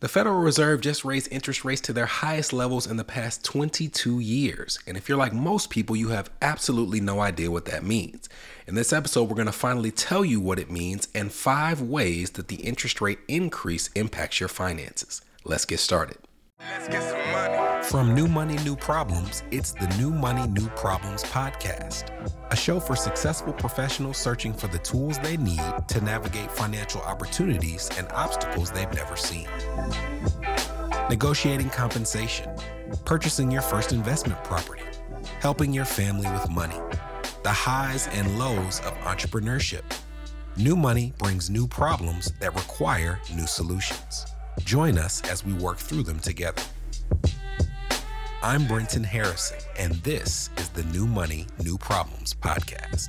The Federal Reserve just raised interest rates to their highest levels in the past 22 years. And if you're like most people, you have absolutely no idea what that means. In this episode, we're going to finally tell you what it means and five ways that the interest rate increase impacts your finances. Let's get started. Let's get some money. From New Money, New Problems, it's the New Money, New Problems podcast, a show for successful professionals searching for the tools they need to navigate financial opportunities and obstacles they've never seen. Negotiating compensation, purchasing your first investment property, helping your family with money, the highs and lows of entrepreneurship. New money brings new problems that require new solutions. Join us as we work through them together. I'm Brenton Harrison, and this is the New Money, New Problems podcast.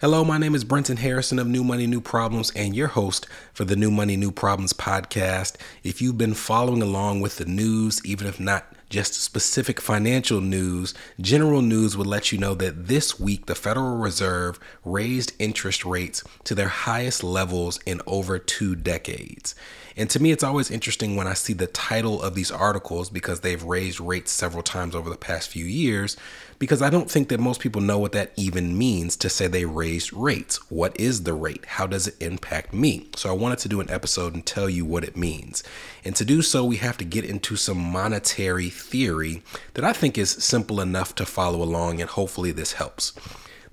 Hello, my name is Brenton Harrison of New Money, New Problems, and your host for the New Money, New Problems podcast. If you've been following along with the news, even if not just specific financial news, general news would let you know that this week the Federal Reserve raised interest rates to their highest levels in over two decades. And to me, it's always interesting when I see the title of these articles because they've raised rates several times over the past few years. Because I don't think that most people know what that even means to say they raised rates. What is the rate? How does it impact me? So I wanted to do an episode and tell you what it means. And to do so, we have to get into some monetary theory that I think is simple enough to follow along, and hopefully this helps.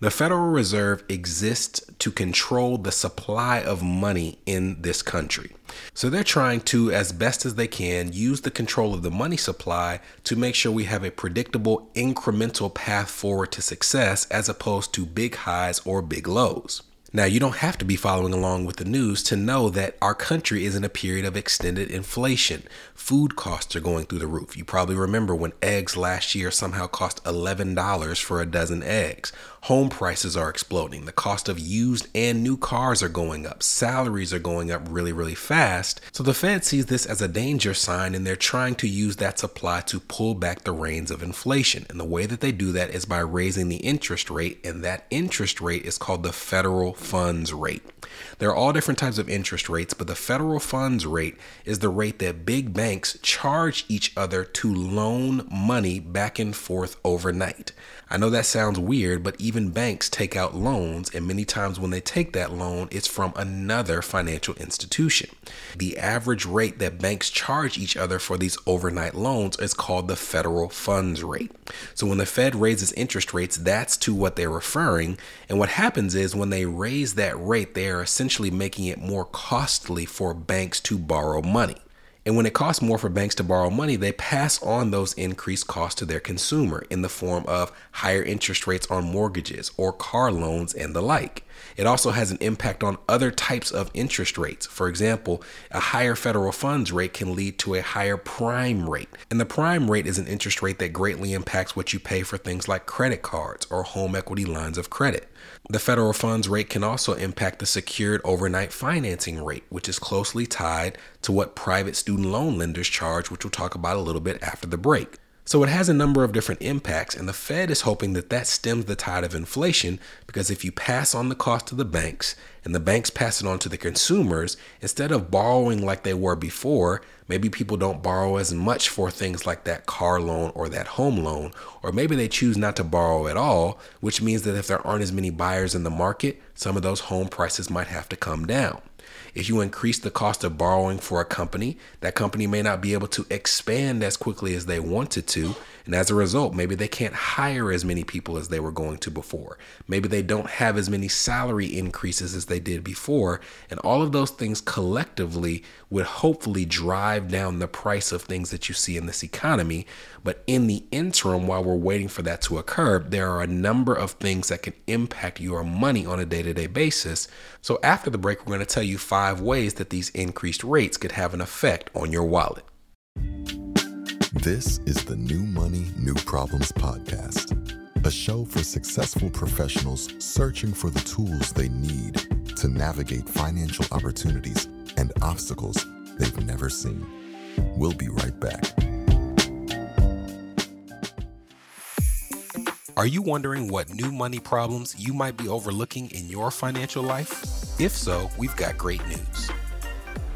The Federal Reserve exists to control the supply of money in this country. So they're trying to, as best as they can, use the control of the money supply to make sure we have a predictable incremental path forward to success as opposed to big highs or big lows. Now, you don't have to be following along with the news to know that our country is in a period of extended inflation. Food costs are going through the roof. You probably remember when eggs last year somehow cost $11 for a dozen eggs. Home prices are exploding. The cost of used and new cars are going up. Salaries are going up really, really fast. So the Fed sees this as a danger sign and they're trying to use that supply to pull back the reins of inflation. And the way that they do that is by raising the interest rate, and that interest rate is called the federal funds rate. There are all different types of interest rates, but the federal funds rate is the rate that big banks charge each other to loan money back and forth overnight. I know that sounds weird, but even banks take out loans, and many times when they take that loan, it's from another financial institution. The average rate that banks charge each other for these overnight loans is called the federal funds rate. So when the Fed raises interest rates, that's to what they're referring. And what happens is when they raise that rate, they are essentially making it more costly for banks to borrow money. And when it costs more for banks to borrow money, they pass on those increased costs to their consumer in the form of higher interest rates on mortgages or car loans and the like. It also has an impact on other types of interest rates. For example, a higher federal funds rate can lead to a higher prime rate. And the prime rate is an interest rate that greatly impacts what you pay for things like credit cards or home equity lines of credit. The federal funds rate can also impact the secured overnight financing rate, which is closely tied to what private student loan lenders charge, which we'll talk about a little bit after the break. So it has a number of different impacts, and the Fed is hoping that that stems the tide of inflation because if you pass on the cost to the banks and the banks pass it on to the consumers, instead of borrowing like they were before, maybe people don't borrow as much for things like that car loan or that home loan, or maybe they choose not to borrow at all, which means that if there aren't as many buyers in the market, some of those home prices might have to come down. If you increase the cost of borrowing for a company, that company may not be able to expand as quickly as they wanted to. And as a result, maybe they can't hire as many people as they were going to before. Maybe they don't have as many salary increases as they did before. And all of those things collectively would hopefully drive down the price of things that you see in this economy. But in the interim, while we're waiting for that to occur, there are a number of things that can impact your money on a day to day basis. So after the break, we're going to tell you five ways that these increased rates could have an effect on your wallet. This is the New Money, New Problems podcast, a show for successful professionals searching for the tools they need to navigate financial opportunities and obstacles they've never seen. We'll be right back. Are you wondering what new money problems you might be overlooking in your financial life? If so, we've got great news.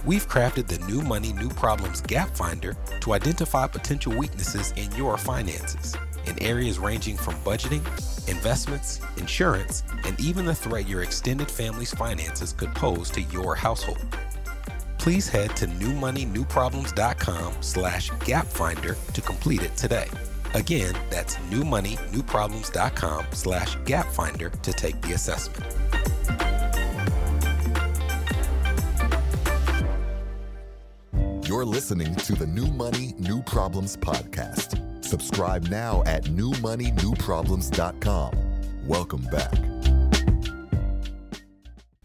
We've crafted the New Money, New Problems Gap Finder to identify potential weaknesses in your finances in areas ranging from budgeting, investments, insurance, and even the threat your extended family's finances could pose to your household. Please head to newmoneynewproblems.com slash gapfinder to complete it today. Again, that's newmoneynewproblems.com slash gapfinder to take the assessment. You're listening to the New Money, New Problems podcast. Subscribe now at newmoneynewproblems.com. Welcome back.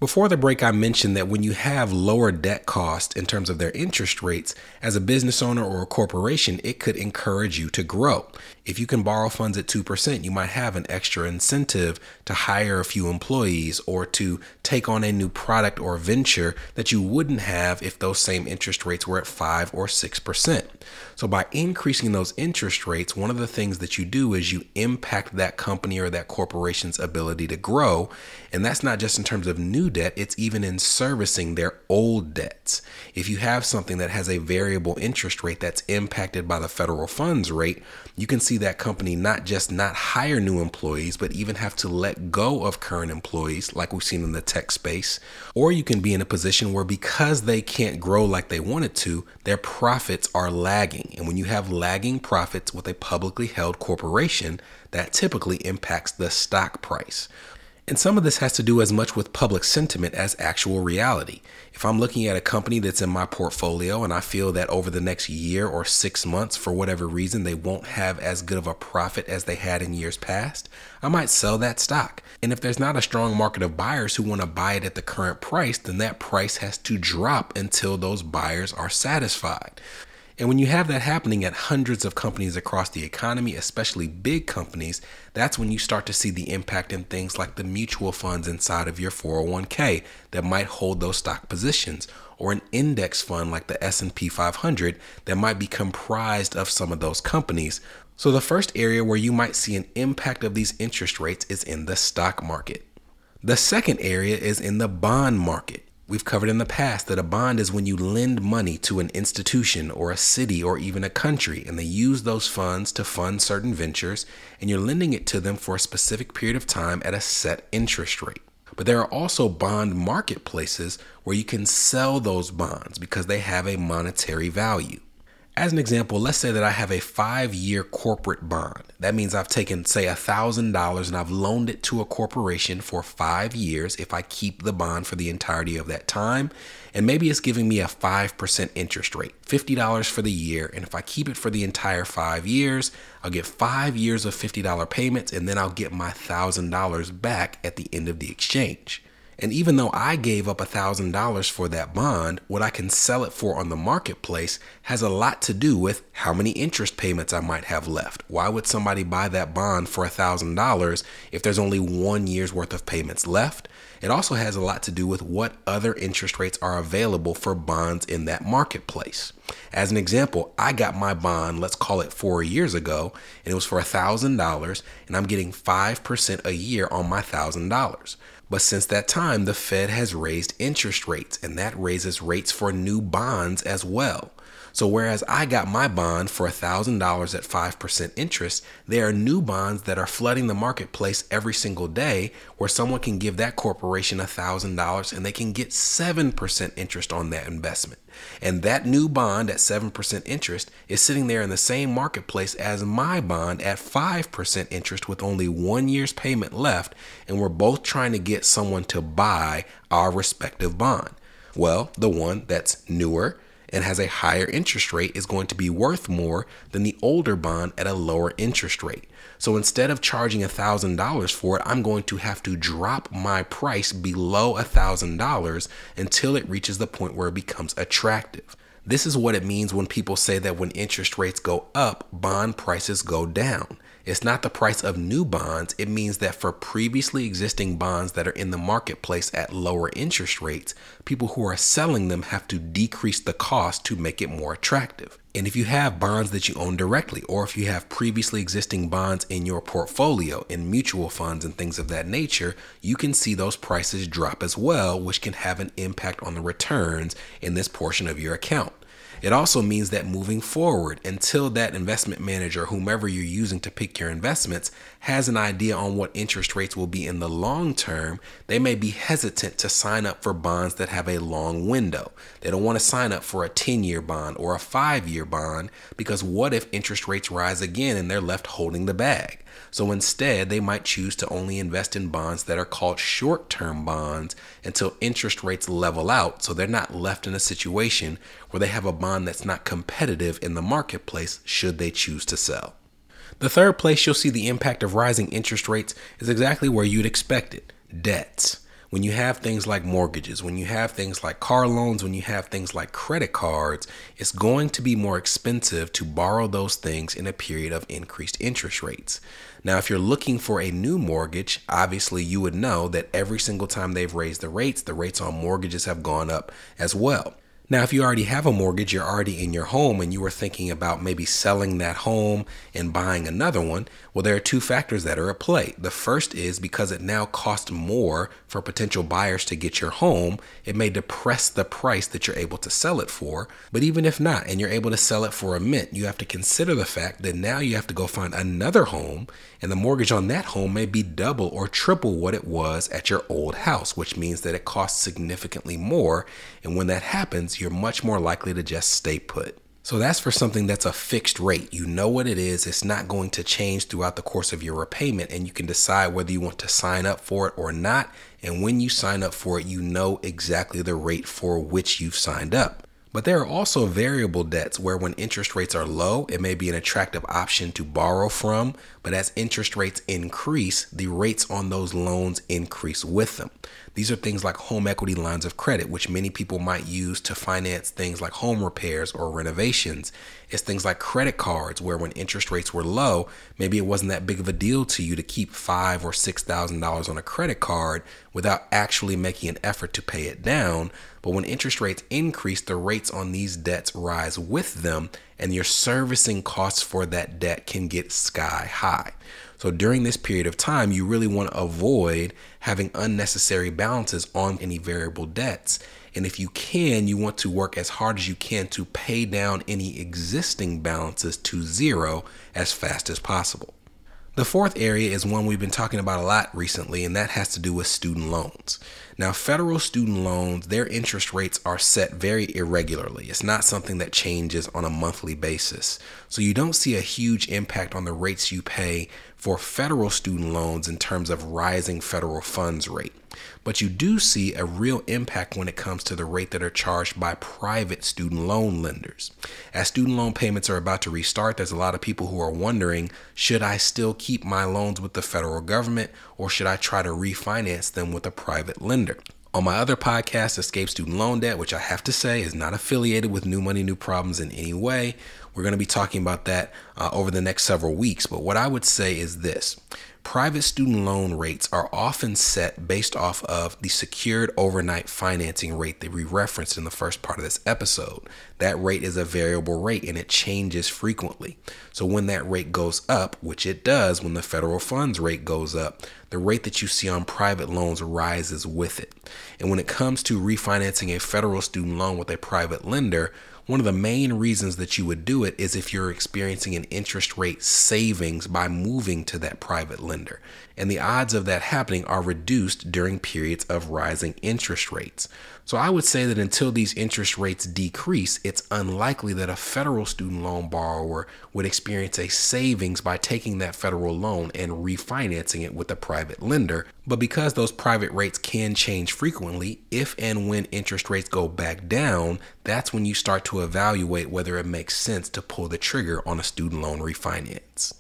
Before the break, I mentioned that when you have lower debt costs in terms of their interest rates, as a business owner or a corporation, it could encourage you to grow. If you can borrow funds at 2%, you might have an extra incentive to hire a few employees or to take on a new product or venture that you wouldn't have if those same interest rates were at 5 or 6%. So, by increasing those interest rates, one of the things that you do is you impact that company or that corporation's ability to grow. And that's not just in terms of debt, it's even in servicing their old debts. If you have something that has a variable interest rate that's impacted by the federal funds rate, you can see that company not just not hire new employees, but even have to let go of current employees, like we've seen in the tech space. Or you can be in a position where because they can't grow like they wanted to, their profits are lagging. And when you have lagging profits with a publicly held corporation, that typically impacts the stock price. And some of this has to do as much with public sentiment as actual reality. If I'm looking at a company that's in my portfolio and I feel that over the next year or six months, for whatever reason, they won't have as good of a profit as they had in years past, I might sell that stock. And if there's not a strong market of buyers who want to buy it at the current price, then that price has to drop until those buyers are satisfied. And when you have that happening at hundreds of companies across the economy, especially big companies, that's when you start to see the impact in things like the mutual funds inside of your 401k that might hold those stock positions or an index fund like the S&P 500 that might be comprised of some of those companies. So the first area where you might see an impact of these interest rates is in the stock market. The second area is in the bond market. We've covered in the past that a bond is when you lend money to an institution or a city or even a country, and they use those funds to fund certain ventures, and you're lending it to them for a specific period of time at a set interest rate. But there are also bond marketplaces where you can sell those bonds because they have a monetary value. As an example, let's say that I have a five year corporate bond. That means I've taken, say, $1,000 and I've loaned it to a corporation for five years if I keep the bond for the entirety of that time. And maybe it's giving me a 5% interest rate, $50 for the year. And if I keep it for the entire five years, I'll get five years of $50 payments and then I'll get my $1,000 back at the end of the exchange. And even though I gave up $1,000 for that bond, what I can sell it for on the marketplace has a lot to do with how many interest payments I might have left. Why would somebody buy that bond for $1,000 if there's only one year's worth of payments left? It also has a lot to do with what other interest rates are available for bonds in that marketplace. As an example, I got my bond, let's call it four years ago, and it was for $1,000, and I'm getting 5% a year on my $1,000. But since that time, the Fed has raised interest rates, and that raises rates for new bonds as well. So, whereas I got my bond for $1,000 at 5% interest, there are new bonds that are flooding the marketplace every single day where someone can give that corporation $1,000 and they can get 7% interest on that investment. And that new bond at 7% interest is sitting there in the same marketplace as my bond at 5% interest with only one year's payment left. And we're both trying to get someone to buy our respective bond. Well, the one that's newer and has a higher interest rate is going to be worth more than the older bond at a lower interest rate. So instead of charging $1,000 for it, I'm going to have to drop my price below $1,000 until it reaches the point where it becomes attractive. This is what it means when people say that when interest rates go up, bond prices go down. It's not the price of new bonds. It means that for previously existing bonds that are in the marketplace at lower interest rates, people who are selling them have to decrease the cost to make it more attractive. And if you have bonds that you own directly, or if you have previously existing bonds in your portfolio in mutual funds and things of that nature, you can see those prices drop as well, which can have an impact on the returns in this portion of your account. It also means that moving forward, until that investment manager, whomever you're using to pick your investments, has an idea on what interest rates will be in the long term, they may be hesitant to sign up for bonds that have a long window. They don't want to sign up for a 10 year bond or a five year bond because what if interest rates rise again and they're left holding the bag? So instead, they might choose to only invest in bonds that are called short term bonds until interest rates level out so they're not left in a situation where they have a bond that's not competitive in the marketplace should they choose to sell. The third place you'll see the impact of rising interest rates is exactly where you'd expect it debts when you have things like mortgages, when you have things like car loans, when you have things like credit cards, it's going to be more expensive to borrow those things in a period of increased interest rates. Now, if you're looking for a new mortgage, obviously you would know that every single time they've raised the rates, the rates on mortgages have gone up as well. Now, if you already have a mortgage, you're already in your home, and you were thinking about maybe selling that home and buying another one, well, there are two factors that are at play. The first is because it now costs more for potential buyers to get your home, it may depress the price that you're able to sell it for. But even if not, and you're able to sell it for a mint, you have to consider the fact that now you have to go find another home, and the mortgage on that home may be double or triple what it was at your old house, which means that it costs significantly more. And when that happens, you're much more likely to just stay put. So that's for something that's a fixed rate. You know what it is. It's not going to change throughout the course of your repayment, and you can decide whether you want to sign up for it or not. And when you sign up for it, you know exactly the rate for which you've signed up. But there are also variable debts where, when interest rates are low, it may be an attractive option to borrow from. But as interest rates increase, the rates on those loans increase with them. These are things like home equity lines of credit, which many people might use to finance things like home repairs or renovations. It's things like credit cards, where when interest rates were low, maybe it wasn't that big of a deal to you to keep five or six thousand dollars on a credit card without actually making an effort to pay it down. But when interest rates increase, the rates on these debts rise with them, and your servicing costs for that debt can get sky high. So during this period of time, you really want to avoid having unnecessary balances on any variable debts. And if you can, you want to work as hard as you can to pay down any existing balances to zero as fast as possible. The fourth area is one we've been talking about a lot recently, and that has to do with student loans. Now, federal student loans, their interest rates are set very irregularly. It's not something that changes on a monthly basis. So you don't see a huge impact on the rates you pay for federal student loans in terms of rising federal funds rate. But you do see a real impact when it comes to the rate that are charged by private student loan lenders. As student loan payments are about to restart, there's a lot of people who are wondering should I still keep my loans with the federal government or should I try to refinance them with a private lender? On my other podcast, Escape Student Loan Debt, which I have to say is not affiliated with New Money, New Problems in any way, we're going to be talking about that uh, over the next several weeks. But what I would say is this Private student loan rates are often set based off of the secured overnight financing rate that we referenced in the first part of this episode. That rate is a variable rate and it changes frequently. So when that rate goes up, which it does when the federal funds rate goes up, the rate that you see on private loans rises with it. And when it comes to refinancing a federal student loan with a private lender, one of the main reasons that you would do it is if you're experiencing an interest rate savings by moving to that private lender. And the odds of that happening are reduced during periods of rising interest rates. So I would say that until these interest rates decrease, it's unlikely that a federal student loan borrower would experience a savings by taking that federal loan and refinancing it with a private lender. But because those private rates can change frequently, if and when interest rates go back down, that's when you start to evaluate whether it makes sense to pull the trigger on a student loan refinance.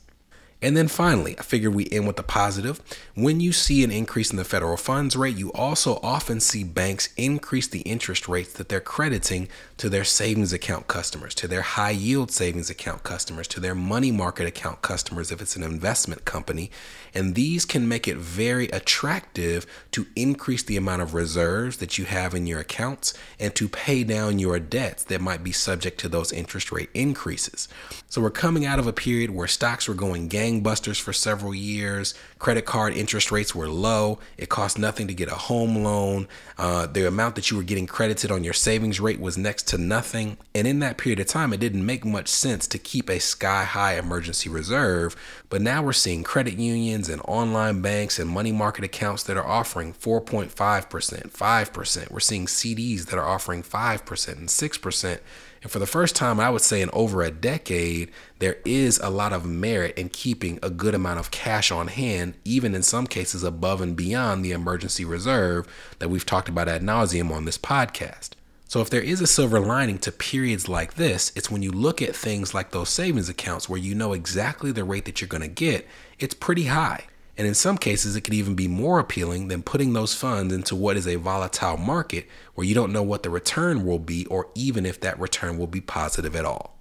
And then finally, I figured we end with the positive. When you see an increase in the federal funds rate, you also often see banks increase the interest rates that they're crediting to their savings account customers, to their high yield savings account customers, to their money market account customers if it's an investment company. And these can make it very attractive to increase the amount of reserves that you have in your accounts and to pay down your debts that might be subject to those interest rate increases. So we're coming out of a period where stocks were going gangbusters for several years. Credit card interest rates were low. It cost nothing to get a home loan. Uh, the amount that you were getting credited on your savings rate was next to nothing. And in that period of time, it didn't make much sense to keep a sky high emergency reserve. But now we're seeing credit unions and online banks and money market accounts that are offering 4.5%, 5%. We're seeing CDs that are offering 5% and 6%. And for the first time, I would say in over a decade, there is a lot of merit in keeping a good amount of cash on hand, even in some cases above and beyond the emergency reserve that we've talked about ad nauseum on this podcast. So, if there is a silver lining to periods like this, it's when you look at things like those savings accounts where you know exactly the rate that you're going to get, it's pretty high. And in some cases, it could even be more appealing than putting those funds into what is a volatile market where you don't know what the return will be or even if that return will be positive at all.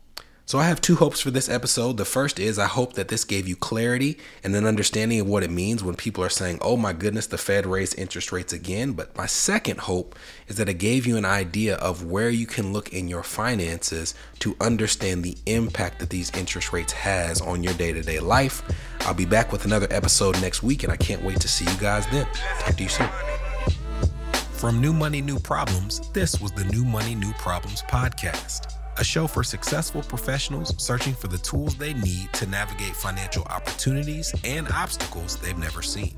So I have two hopes for this episode. The first is I hope that this gave you clarity and an understanding of what it means when people are saying, oh my goodness, the Fed raised interest rates again. But my second hope is that it gave you an idea of where you can look in your finances to understand the impact that these interest rates has on your day-to-day life. I'll be back with another episode next week and I can't wait to see you guys then. Talk to you soon. From New Money, New Problems, this was the New Money, New Problems podcast a show for successful professionals searching for the tools they need to navigate financial opportunities and obstacles they've never seen.